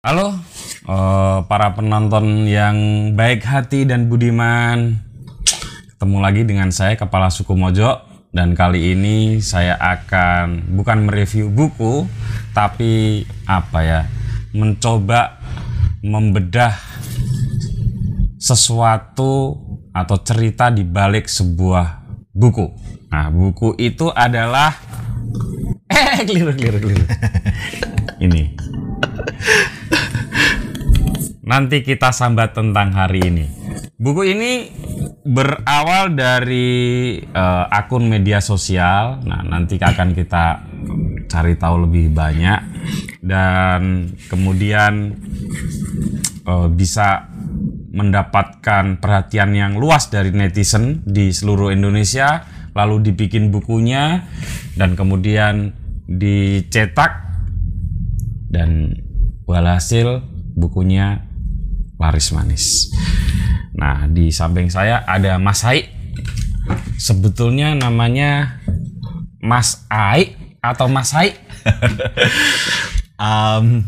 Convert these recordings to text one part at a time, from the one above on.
Halo, eh, para penonton yang baik hati dan budiman. Ketemu lagi dengan saya Kepala Suku Mojo dan kali ini saya akan bukan mereview buku tapi apa ya? mencoba membedah sesuatu atau cerita di balik sebuah buku. Nah, buku itu adalah eh keliru keliru keliru. ini. Nanti kita sambat tentang hari ini. Buku ini berawal dari eh, akun media sosial. Nah, nanti akan kita cari tahu lebih banyak dan kemudian eh, bisa mendapatkan perhatian yang luas dari netizen di seluruh Indonesia, lalu dibikin bukunya dan kemudian dicetak dan walhasil bukunya laris manis. Nah, di samping saya ada Mas Hai. Sebetulnya namanya Mas Ai atau Mas Hai? Um,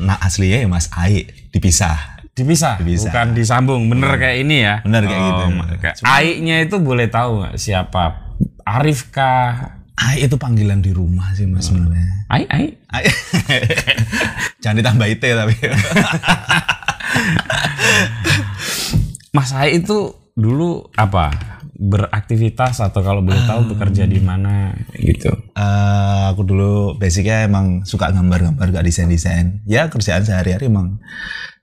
nah aslinya ya Mas Ai dipisah. Dipisah, Dipisah. bukan disambung. Bener kayak ini ya? Bener kayak gitu. kayak Ai-nya itu boleh tahu nggak siapa? Arif kah? Ai itu panggilan di rumah sih Mas sebenarnya. Ai, Ai? Ai. Jangan ditambah IT tapi. Mas Ai itu dulu apa? Beraktivitas atau kalau boleh tahu bekerja di mana gitu? Eh, aku dulu basicnya emang suka gambar-gambar gak desain-desain. Ya kerjaan sehari-hari emang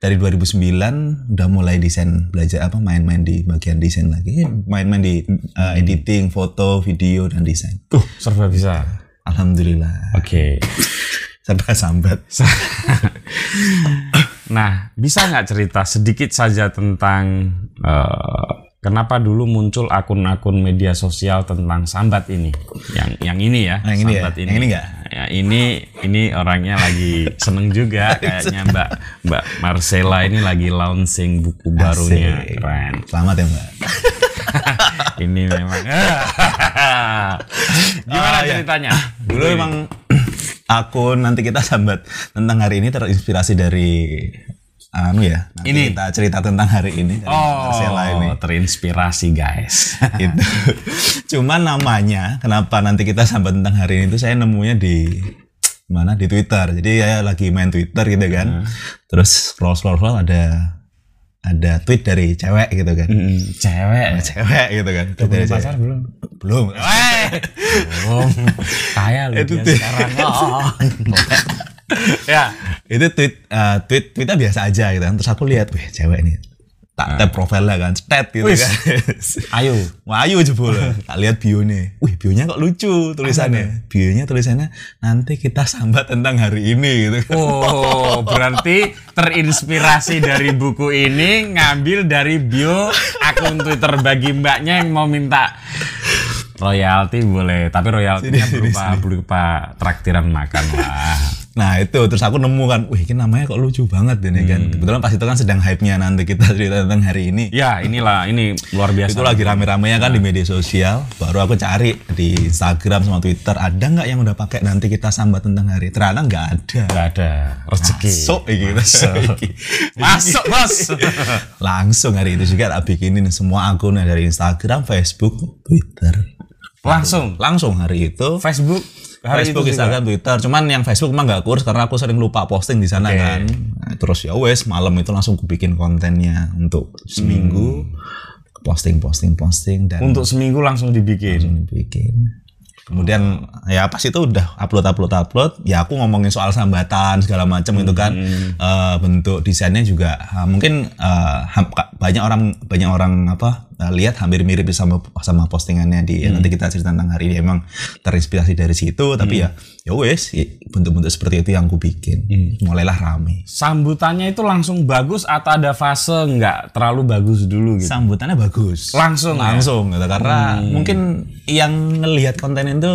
dari 2009 udah mulai desain belajar apa main-main di bagian desain lagi. Main-main di eh, editing, foto, video dan desain. Tuh, serba bisa. Alhamdulillah. Oke. Serba sambat. Nah, bisa nggak cerita sedikit saja tentang eh, kenapa dulu muncul akun-akun media sosial tentang sambat ini? Yang yang ini ya, Yang ini ya? sambat Yang ini nggak? Ya, ini ini orangnya lagi seneng juga kayaknya Mbak Mbak Marcella ini lagi launching buku barunya. Asik. Keren. Selamat ya Mbak. ini memang. Gimana Ah, ya. ceritanya? Dulu emang akun nanti kita sambat tentang hari ini terinspirasi dari anu ya. Nanti Ini. kita cerita tentang hari ini dari Marcella ini. Oh, terinspirasi guys. Itu. Cuman namanya kenapa nanti kita sambat tentang hari ini itu saya nemunya di mana di Twitter. Jadi saya lagi main Twitter gitu kan. Terus scroll scroll scroll ada ada tweet dari cewek gitu kan. Mm, Cewek. Cewek gitu kan. Tweet dari cewek. pacar belum? Belum. Belum. Kaya lu Itu dia tuh. sekarang. Oh. ya. itu tweet uh, tweet tweetnya biasa aja gitu kan terus aku lihat wih cewek ini tak tap profilnya kan. Stat gitu Wis. kan. Ayo. Wah, ayo jebol tak lihat bionya. Wih bionya kok lucu tulisannya. Bionya tulisannya nanti kita sambat tentang hari ini gitu kan. Oh, berarti terinspirasi dari buku ini ngambil dari bio akun Twitter bagi mbaknya yang mau minta royalti boleh, tapi royaltinya sini, berupa berupa traktiran makan lah. Nah itu terus aku nemu kan wih ini namanya kok lucu banget ini kan Hmm. kebetulan pas itu kan sedang hype-nya nanti kita cerita tentang hari ini Ya, inilah ini luar biasa. itu lagi rame-ramenya kan di media sosial baru aku cari di Instagram sama Twitter ada nggak yang udah pakai nanti kita sambat tentang hari ternyata nggak ada Gak ada rezeki. Masuk iki. Iki. Masuk, Bos. Langsung hari itu juga tak bikinin semua akunnya dari Instagram, Facebook, Twitter. Langsung Langsung hari itu Facebook hari Facebook. Instagram, Twitter. Cuman yang Facebook emang gak kurs karena aku sering lupa posting di sana kan. Nah, terus ya wes malam itu langsung aku bikin kontennya untuk seminggu. Posting, posting, posting dan untuk seminggu langsung dibikin. langsung dibikin. Kemudian ya pas itu udah upload upload upload, ya aku ngomongin soal sambatan segala macam itu kan Eh, bentuk desainnya juga eh, mungkin ka- banyak orang banyak orang apa eh, lihat hampir mirip sama sama postingannya di nanti kita cerita tentang hari ini. Emang terinspirasi dari situ tapi ya ya wes bentuk-bentuk seperti itu yang aku bikin. Mulailah rame. Sambutannya itu langsung bagus atau ada fase nggak terlalu bagus dulu gitu? sambutannya bagus. Langsung ya? langsung gitu. Karena mungkin yang ngelihat konten itu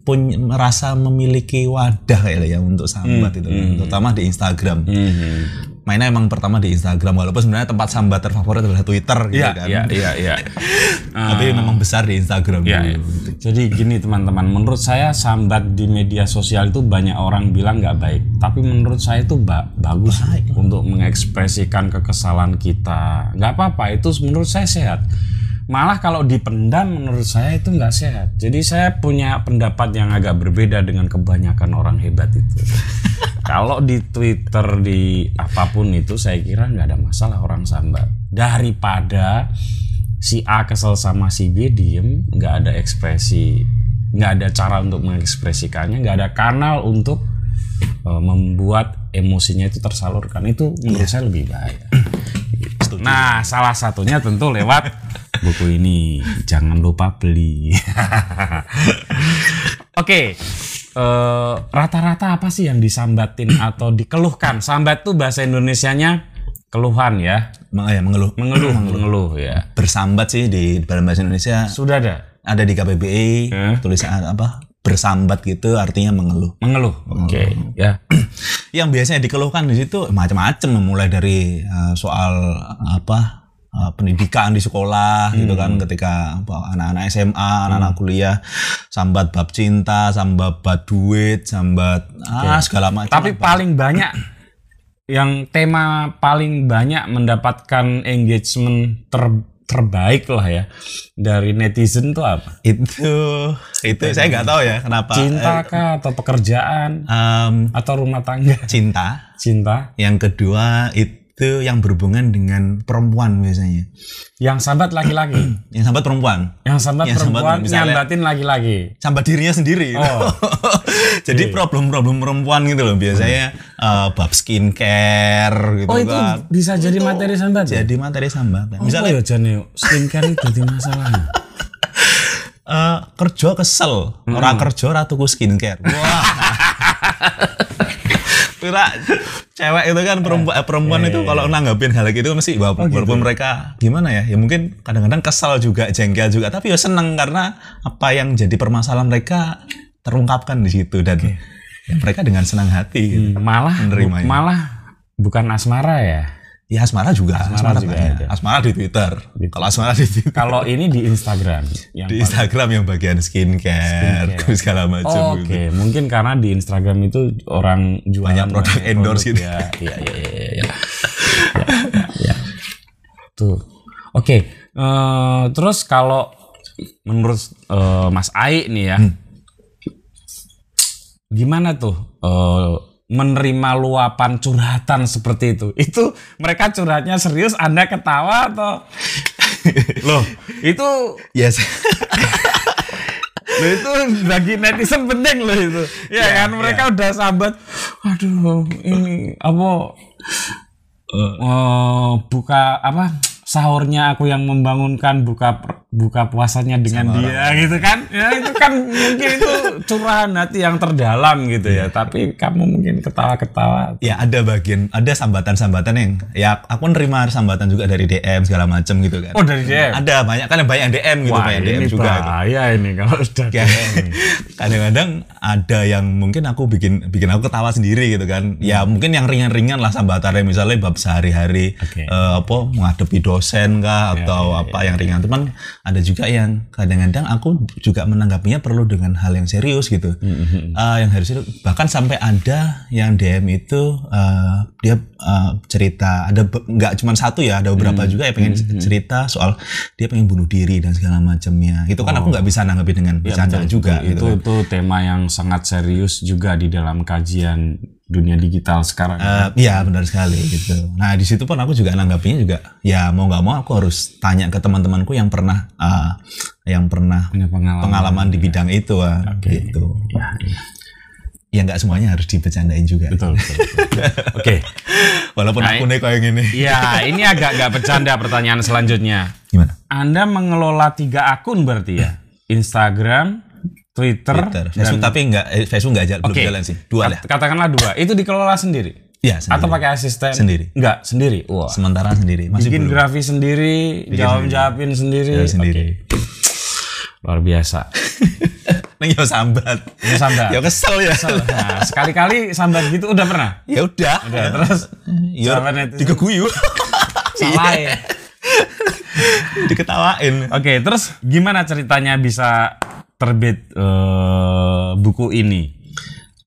punya merasa memiliki wadah kayak ya untuk sambat itu terutama di Instagram. Mhm. Mainnya emang pertama di Instagram walaupun sebenarnya tempat sambat terfavorit adalah Twitter gitu Iya, kan. iya, iya, iya. Tapi memang besar di Instagram Ya, dulu. jadi gini teman-teman, menurut saya sambat di media sosial itu banyak orang bilang nggak baik, tapi menurut saya itu ba- bagus untuk mengekspresikan kekesalan kita. Nggak apa-apa, itu menurut saya sehat. Malah kalau dipendam menurut saya itu nggak sehat. Jadi saya punya pendapat yang agak berbeda dengan kebanyakan orang hebat itu. kalau di Twitter di apa pun itu saya kira nggak ada masalah orang sambat. Daripada si A kesel sama si B diem nggak ada ekspresi nggak ada cara untuk mengekspresikannya nggak ada kanal untuk eh, membuat emosinya itu tersalurkan. Itu menurut saya lebih bahaya. Nah salah satunya tentu lewat buku ini. Jangan lupa beli. Oke eh, rata-rata apa sih yang disambatin atau dikeluhkan? Sambat tuh bahasa Indonesianya keluhan ya. Meng- ya, mengeluh. Mengeluh. Mengeluh. Ya. Bersambat sih di dalam bahasa Indonesia. Sudah ada? Ada di KBBI Eh. tulisan apa bersambat gitu artinya mengeluh. mengeluh oke ya. Yang biasanya dikeluhkan di situ macam-macam mulai dari uh, soal apa uh, pendidikan di sekolah gitu kan Hmm. ketika apa, anak-anak SMA, anak-anak kuliah sambat bab cinta, sambat bab duit, sambat ah segala macam. tapi paling banyak yang tema paling banyak mendapatkan engagement ter- terbaik lah ya dari netizen tuh apa? Itu itu saya nggak tahu ya kenapa. Cinta kah atau pekerjaan? Em, atau rumah tangga? cinta. Cinta. Yang kedua itu yang berhubungan dengan perempuan biasanya? Yang sambat laki-laki? Yang sambat perempuan. Yang sambat Yang sambat perempuan misalnya- nyambatin laki-laki? Sambat dirinya sendiri. Oh. jadi problem-problem perempuan gitu loh biasanya eh, bab skincare gitu oh itu kan. bisa jadi materi sambat ya? jadi materi sambatan Misalnya misalnya ya Jan yuk, skincare itu jadi masalahnya eh, kerja kesel. Hmm. orang kerja ora tuku skincare. Wah Kira cewek itu kan perempuan eh, perempuan itu kalau nanggapin hal gitu mesti Oh, walaupun, gitu. walaupun mereka gimana ya ya mungkin kadang-kadang kesal juga jengkel juga tapi ya seneng karena apa yang jadi permasalahan mereka terungkapkan di situ dan ya, mereka dengan senang hati gitu. malah Menerimanya. malah bukan asmara ya Ya asmara juga, asmara, juga banyak. ada. Asmara di Twitter. Kalau asmara di Twitter, kalau ini di Instagram yang di Instagram yang bagian skincare, segala macam Oh, gitu. Oke, mungkin karena di Instagram itu orang jualan Banyak produk endorse gitu. Ya, iya, iya, iya, iya. Ya, ya, ya. Tuh. Oke, eh, terus kalau menurut eh, Mas Ai nih ya, Hmm. gimana tuh eh, menerima luapan curhatan seperti itu? Itu mereka curhatnya serius, Anda ketawa atau Loh, itu Yes. Loh itu bagi netizen penting loh itu. Ya, kan mereka udah sambat. Aduh, ini apa eh, buka apa sahurnya aku yang membangunkan buka buka puasanya dengan dia gitu kan? Ya itu kan mungkin itu curahan hati yang terdalam gitu ya. Tapi kamu mungkin ketawa-ketawa. Ya ada bagian, ada sambatan-sambatan yang, ya aku nerima sambatan juga dari DM segala macam gitu kan. oh dari DM Ada banyak kan banyak yang DM gitu, wah banyak DM ini juga. gitu. bahaya ini kalau sudah Ya, DM kadang-kadang ada yang mungkin aku bikin bikin aku ketawa sendiri gitu kan. Ya mungkin yang ringan-ringan lah sambatannya. Misalnya bab sehari-hari Oke. eh, apa menghadapi dosen kah atau apa yang ringan. Teman ada juga yang kadang-kadang aku juga menanggapinya perlu dengan hal yang serius gitu. Eh, yang harus serius. bahkan sampai ada yang DM itu eh, dia eh, cerita. Ada nggak cuma satu ya ada beberapa juga yang pengen cerita soal dia pengen bunuh diri dan segala macamnya. Itu kan aku nggak bisa nanggapi dengan bercanda juga itu gitu kan. itu tema yang sangat serius juga di dalam kajian dunia digital sekarang Eh, Iya benar sekali gitu. Nah di situ pun aku juga nanggapinya juga ya mau nggak mau aku harus tanya ke teman-temanku yang pernah eh, yang pernah punya pengalaman pengalaman di bidang itu ah, gitu. ya, ya. Ya nggak semuanya harus dibercandain juga. betul betul, betul. oke Walaupun Nah, aku nih kayak gini. ya ini agak agak bercanda pertanyaan selanjutnya Gimana? anda mengelola tiga akun berarti ya Instagram Twitter, Twitter. Facebook tapi nggak eh, Facebook nggak jalan, belum Oke. jalan sih. Dua lah. Kat- katakanlah dua itu dikelola sendiri Iya sendiri. atau pakai asisten Sendiri. enggak sendiri wah Sementara sendiri. Masih bikin belum. grafis sendiri jawab jawabin sendiri Ya, sendiri. Oke. luar biasa Neng yo sambat. Ini sambat. Ya kesel ya. Nah, sekali-kali sambat gitu udah pernah? Ya udah. Udah, terus Ya netizen. digeguyu. salah ya. Diketawain. Oke, terus gimana ceritanya bisa terbit eh, buku ini?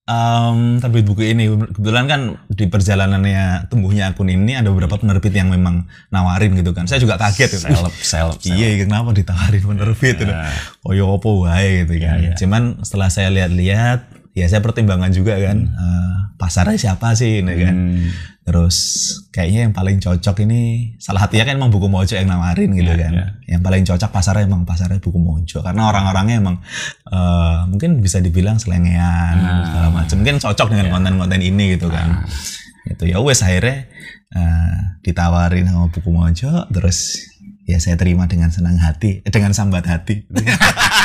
Em, terbit buku ini kebetulan kan di perjalanannya tumbuhnya akun ini ada beberapa penerbit yang memang nawarin gitu kan. Saya juga kaget gitu. Seleb, seleb. Iya, kenapa ditawarin penerbit gitu. Oh ya apa wae gitu kan. Cuman setelah saya lihat-lihat ya saya pertimbangkan juga kan eh, pasarnya siapa sih ini kan. Terus kayaknya yang paling cocok ini salah satunya kan emang buku mojo yang nawarin gitu kan. Yang paling cocok pasarnya emang pasarnya buku mojo karena orang-orangnya emang eh, mungkin bisa dibilang selengean segala macam. Mungkin cocok dengan konten-konten ini gitu kan. Itu ya wes akhirnya eh, ditawarin sama buku mojo terus ya saya terima dengan senang hati, dengan sambat hati.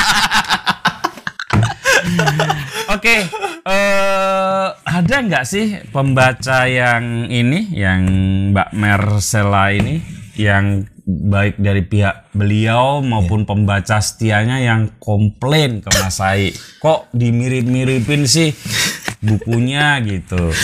ada nggak sih pembaca yang ini, yang Mbak Mersela ini, yang baik dari pihak beliau maupun pembaca setianya yang komplain ke Mas Ai, kok dimirip-miripin sih bukunya gitu?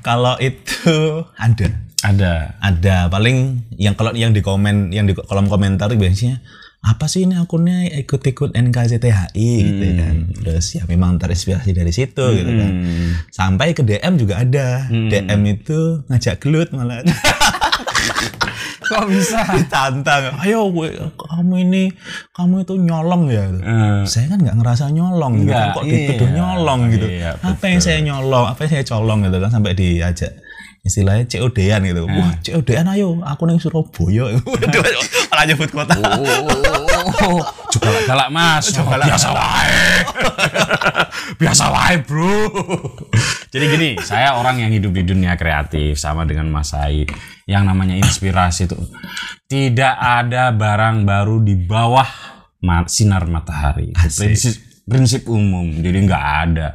Kalau itu ada. Ada. ada paling yang kalau yang di komen yang di kolom komentar biasanya apa sih ini akunnya? Ikut-ikut NKCTHI gitu kan. Terus ya memang terinspirasi dari situ gitu kan. Sampai ke DM juga ada. DM itu ngajak gelut malah. Kok bisa? ditantang ayo gue kamu ini kamu itu nyolong ya. Eh. saya kan nggak ngerasa nyolong gitu kan. Kok dituduh iya. nyolong gitu. Iya, apa yang saya nyolong apa yang saya colong gitu kan. Sampai diajak istilahnya COD-an gitu wah COD-an ayo aku neng Surabaya malah nyebut kota Oh, juga galak mas. Biasa wae. Biasa wae bro. Jadi gini, saya orang yang hidup di dunia kreatif sama dengan Mas Said. Yang namanya inspirasi itu tidak ada barang baru di bawah ma- sinar matahari. Prinsip prinsip umum. Jadi nggak ada,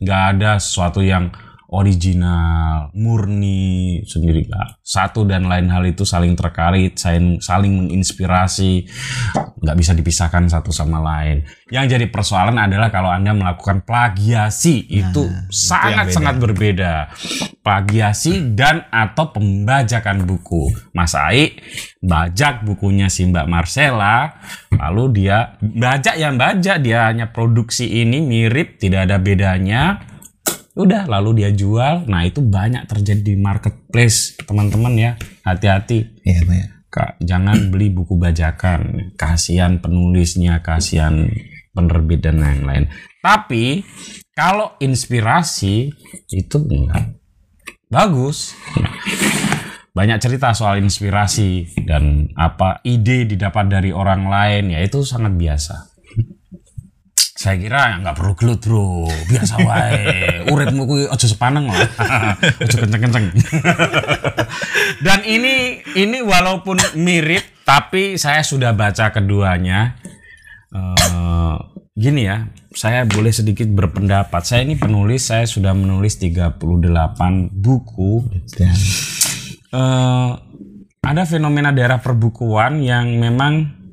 nggak ada sesuatu yang original, murni sendiri nggak. Satu dan lain hal itu saling terkait, saling saling menginspirasi, nggak bisa dipisahkan satu sama lain. Yang jadi persoalan adalah kalau anda melakukan plagiasi itu sangat sangat berbeda. Plagiasi dan atau pembajakan buku. Mas Ai bajak bukunya si Mbak Marcella, lalu dia bajak yang bajak dia hanya produksi ini mirip, tidak ada bedanya udah lalu dia jual. Nah itu banyak terjadi di marketplace. Teman-teman ya hati-hati. Iya, Pak, ya. Kak, jangan beli buku bajakan. Kasihan penulisnya kasihan penerbit dan lain-lain. Tapi kalau inspirasi itu enggak. Bagus. Banyak cerita soal inspirasi dan apa ide didapat dari orang lain ya itu sangat biasa saya kira nggak perlu gelut bro. Biasa wae uripmu kuwi aja sepaneng lah aja kenceng-kenceng. Dan ini ini walaupun mirip tapi saya sudah baca keduanya. Eh, gini ya saya boleh sedikit berpendapat. Saya ini penulis saya sudah menulis 38 buku. Eh ada fenomena daerah perbukuan yang memang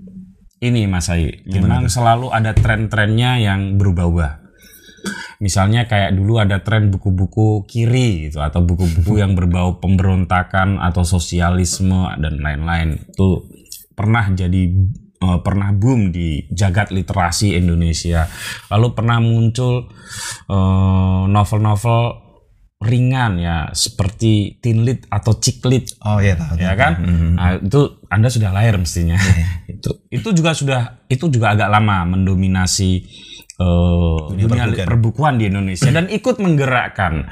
ini Mas Ai, memang selalu ada tren-trennya yang berubah-ubah. Misalnya kayak dulu ada tren buku-buku kiri gitu atau buku-buku yang berbau pemberontakan atau sosialisme dan lain-lain. Itu pernah jadi eh, pernah boom di jagat literasi Indonesia. Lalu pernah muncul eh, novel-novel ringan ya seperti teen lit atau chick lit oh iya tahu. ya kan? nah, itu anda sudah lahir mestinya. Itu itu juga sudah itu juga agak lama mendominasi eh, dunia, perbukuan. perbukuan di Indonesia dan ikut menggerakkan.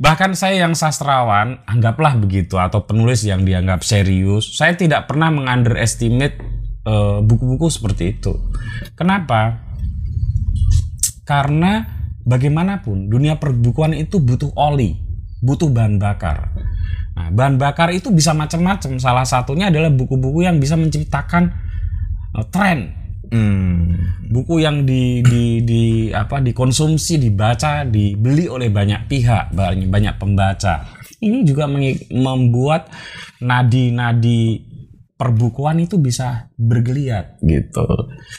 Bahkan saya yang sastrawan anggaplah begitu atau penulis yang dianggap serius saya tidak pernah mengunderestimate eh, buku-buku seperti itu. Kenapa? Karena bagaimanapun dunia perbukuan itu butuh oli, butuh bahan bakar. Nah, bahan bakar itu bisa macam-macam. Salah satunya adalah buku-buku yang bisa menciptakan eh, tren. Hmm. Buku yang di, di, di apa dikonsumsi, dibaca, dibeli oleh banyak pihak, banyak, banyak pembaca. Ini juga membuat nadi-nadi perbukuan itu bisa bergeliat gitu.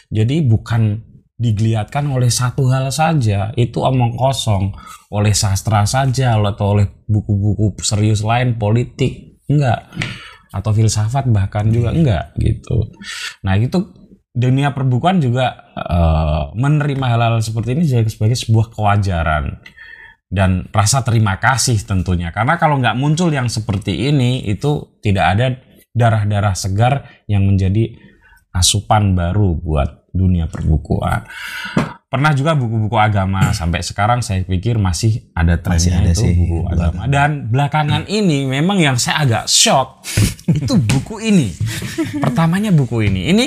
Jadi bukan digeliatkan oleh satu hal saja itu omong kosong. Oleh sastra saja atau oleh buku-buku serius lain politik enggak. Atau filsafat bahkan juga enggak gitu. Nah itu dunia perbukuan juga eh, menerima hal-hal seperti ini sebagai sebuah kewajaran dan rasa terima kasih tentunya. Karena kalau nggak muncul yang seperti ini itu tidak ada darah-darah segar yang menjadi asupan baru buat dunia perbukuan. Pernah juga buku-buku agama sampai sekarang saya pikir masih ada Masih trennya ada itu sih, buku buku agama. Dan belakangan ini memang yang saya agak shock itu buku ini. Pertamanya buku ini. Ini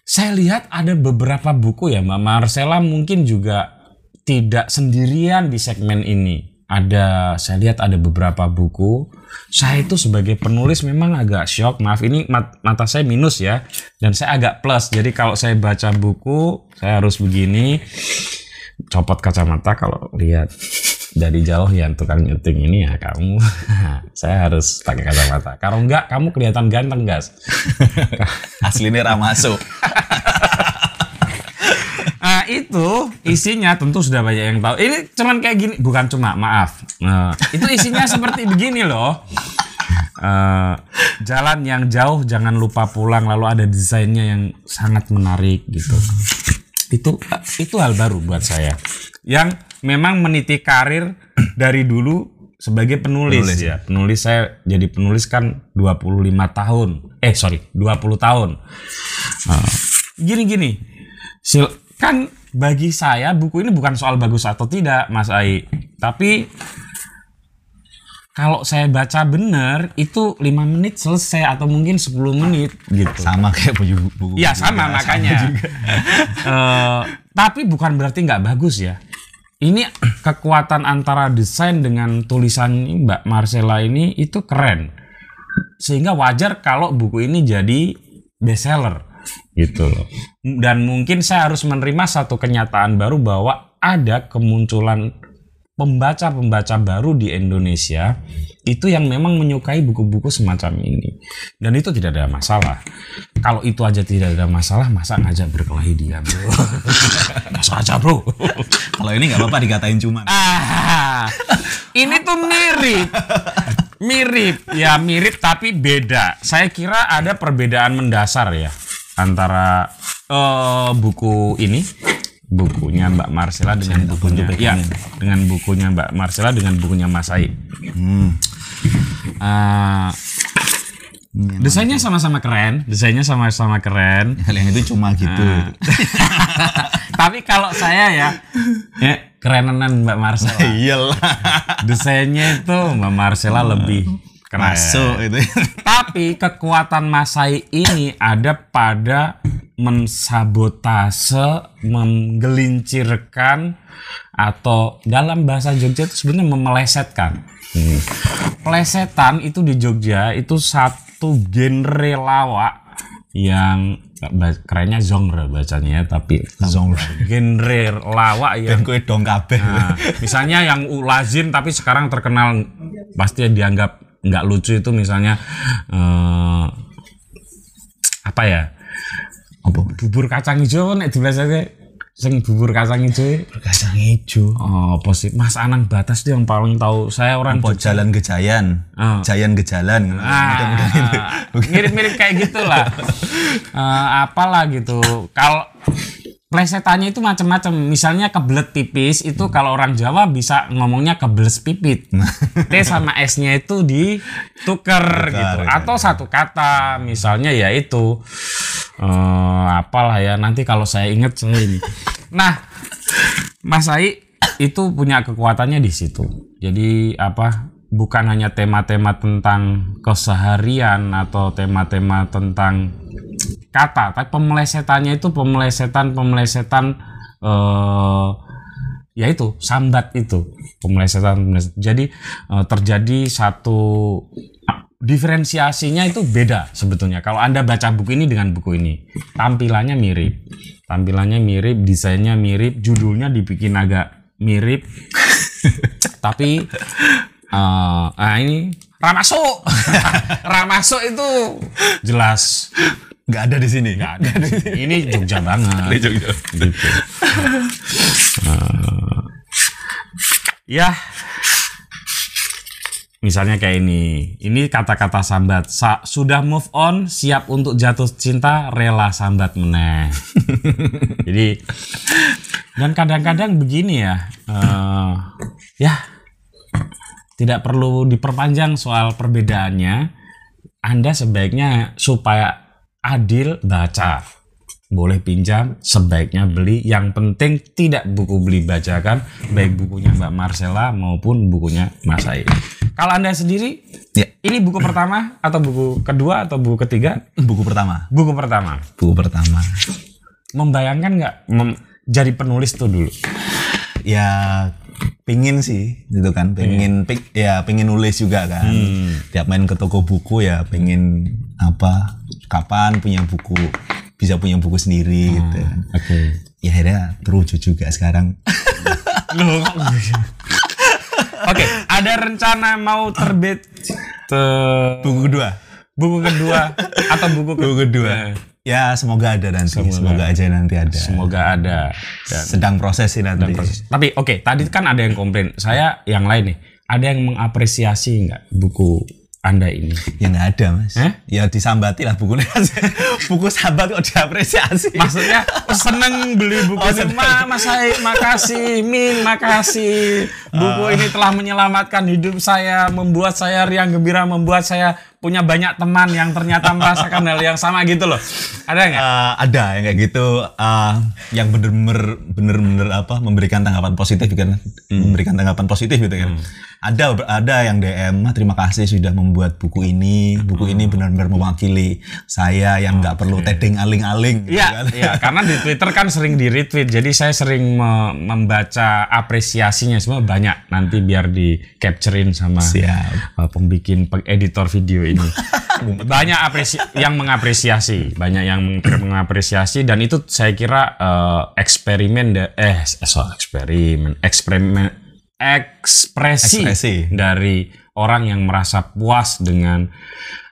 saya lihat ada beberapa buku ya Mbak Marcella mungkin juga tidak sendirian di segmen ini. Ada saya lihat ada beberapa buku. Saya itu sebagai penulis memang agak shock. Maaf ini mat- mata saya minus ya dan saya agak plus. Jadi kalau saya baca buku saya harus begini copot kacamata kalau lihat dari jauh ya tukang nyeting ini ya kamu saya harus pakai kacamata kalau enggak kamu kelihatan ganteng guys Aslinya ramasuk. Nah itu isinya tentu sudah banyak yang tahu. Ini cuman kayak gini, bukan cuma maaf. Nah, itu isinya seperti begini loh. Eh, jalan yang jauh jangan lupa pulang lalu ada desainnya yang sangat menarik gitu. Itu itu hal baru buat saya. Yang memang meniti karir dari dulu sebagai penulis, Penulis, ya. Penulis saya jadi penulis kan 25 tahun. Eh sorry 20 tahun. Gini-gini. Sil kan bagi saya buku ini bukan soal bagus atau tidak, Mas Ai. Tapi kalau saya baca benar itu lima menit selesai atau mungkin 10 menit gitu. Sama kayak buku buku. Iya sama makanya. Eh, tapi bukan berarti nggak bagus ya. Ini kekuatan antara desain dengan tulisan Mbak Marcella ini itu keren. Sehingga wajar kalau buku ini jadi bestseller gitu loh. Dan mungkin saya harus menerima satu kenyataan baru bahwa ada kemunculan pembaca-pembaca baru di Indonesia itu yang memang menyukai buku-buku semacam ini. Dan itu tidak ada masalah. Kalau itu aja tidak ada masalah masa ngajak berkelahi dia bro? Masa aja bro? Kalau ini nggak apa-apa dikatain cuman. ah ini tuh mirip. Mirip. Ya mirip tapi beda. Saya kira ada perbedaan mendasar ya antara eh, buku ini bukunya Mbak Marcella dengan bukunya ya dengan bukunya Mbak Marcella dengan bukunya Mas Ai. Ah, desainnya sama-sama keren, desainnya sama-sama keren. Hal yang itu cuma gitu. Ah. Tapi kalau saya ya, ya kerenanan Mbak Marcella. Iyalah. Desainnya itu Mbak Marcella lebih keren. Masuk itu. Tapi kekuatan Masai ini ada pada mensabotase, menggelincirkan atau dalam bahasa Jogja itu sebenarnya memelesetkan. Hmm. Pelesetan itu di Jogja itu satu genre lawak yang kerennya genre bacanya ya, tapi genre genre lawak yang Dan kue dong kabeh. Nah, misalnya yang lazim tapi sekarang terkenal pasti dianggap nggak lucu itu misalnya eh, apa ya Apa? bubur kacang hijau nek dibilasake sing bubur kacang hijau Kacang hijau. oh apa sih Mas Anang Batas tuh yang paling tahu saya orang Apa jalan ke Jayan? Oh. Jayan ke jalan. Ah, mirip-mirip kayak gitulah Eh, apalah gitu kalau plesetannya itu macam-macam misalnya kebelet pipis itu kalau orang Jawa bisa ngomongnya kebeles pipit T sama S nya itu ditukar gitu ya. atau satu kata misalnya ya itu eh, apalah ya nanti kalau saya ingat saya ini nah Mas Ai itu punya kekuatannya di situ. Jadi apa? Bukan hanya tema-tema tentang keseharian atau tema-tema tentang kata, tapi pemelesetannya itu pemelesetan-pemelesetan eh ya itu sambat itu pemelesetan, pemelesetan. Jadi eh, terjadi satu diferensiasinya itu beda sebetulnya. Kalau Anda baca buku ini dengan buku ini, tampilannya mirip. Tampilannya mirip, desainnya mirip, judulnya dibikin agak mirip. Tapi eh ah ini Ramaso. Ramaso itu jelas nggak ada di sini. Nggak ada. Ini Jogja banget. Di Jogja. gitu. Eh, ya, misalnya kayak ini. Ini kata-kata sambat. Sa- sudah move on, siap untuk jatuh cinta, rela sambat meneh. Jadi dan kadang-kadang begini ya. eh, ya, tidak perlu diperpanjang soal perbedaannya. Anda sebaiknya supaya adil baca. Boleh pinjam, sebaiknya beli. Yang penting tidak buku beli bacakan, baik bukunya Mbak Marcella maupun bukunya Mas Ai. Kalau Anda sendiri, Ya, ini buku pertama atau buku kedua atau buku ketiga? buku pertama. Buku pertama. Buku pertama. Membayangkan nggak mem- jadi penulis tuh dulu? Ya pingin sih gitu kan pengen ping- ya pengen nulis juga kan. Tiap main ke toko buku ya pengen apa kapan punya buku bisa punya buku sendiri gitu. kan. Oke. ya akhirnya terwujud juga sekarang. Loh, gitu? Oke, ada rencana mau terbit te- buku kedua? buku kedua atau buku ke- buku kedua ya semoga ada nanti semoga, aja nanti ada Semoga ada. Dan, sedang proses sih nanti tapi oke, tadi kan ada yang komplain. Saya yang lain nih, ada yang mengapresiasi nggak buku Anda ini? ya nggak ada mas Eh? ya disambati lah bukunya buku sambat kok diapresiasi Maksudnya oh, seneng beli buku ini. Ma, Mas Hai, makasih. Min, makasih. Buku ini telah menyelamatkan hidup saya, membuat saya riang gembira, membuat saya punya banyak teman yang ternyata merasakan hal yang sama gitu loh. Ada nggak? Eh, ada yang kayak gitu. Eh, yang bener-bener bener-bener apa memberikan tanggapan positif kan. Memberikan tanggapan positif gitu kan ada ada yang DM "Ma, terima kasih sudah membuat buku ini buku ini benar-benar mewakili saya yang nggak perlu tedeng aling-aling gitu Iya, kan. iya, karena di Twitter kan sering di retweet, jadi saya sering me- membaca apresiasinya semua banyak. Nanti biar di capturein sama Siap. uh, pembikin pe- editor video ini. banyak apresi yang mengapresiasi, banyak yang meng- mengapresiasi dan itu saya kira uh, eksperimen eh so eksperimen eksperimen ekspresi, Ekspresi. dari orang yang merasa puas dengan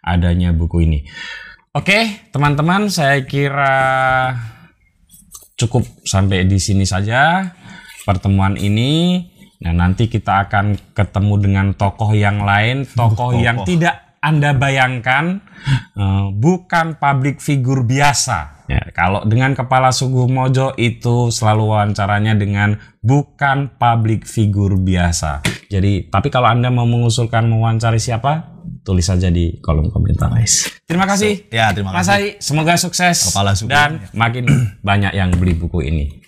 adanya buku ini. Oke, teman-teman, saya kira cukup sampai di sini saja pertemuan ini. Nah, nanti kita akan ketemu dengan tokoh yang lain, tokoh yang tidak Anda bayangkan, eh, bukan public figure biasa. Ya, kalau dengan kepala suku Mojo itu selalu wawancaranya dengan bukan public figure biasa. Jadi, tapi kalau Anda mau mengusulkan mewawancari siapa, tulis saja di kolom komentar. Terima kasih. ya terima Mas kasih Hai, semoga sukses Kepala suku. dan makin banyak yang beli buku ini.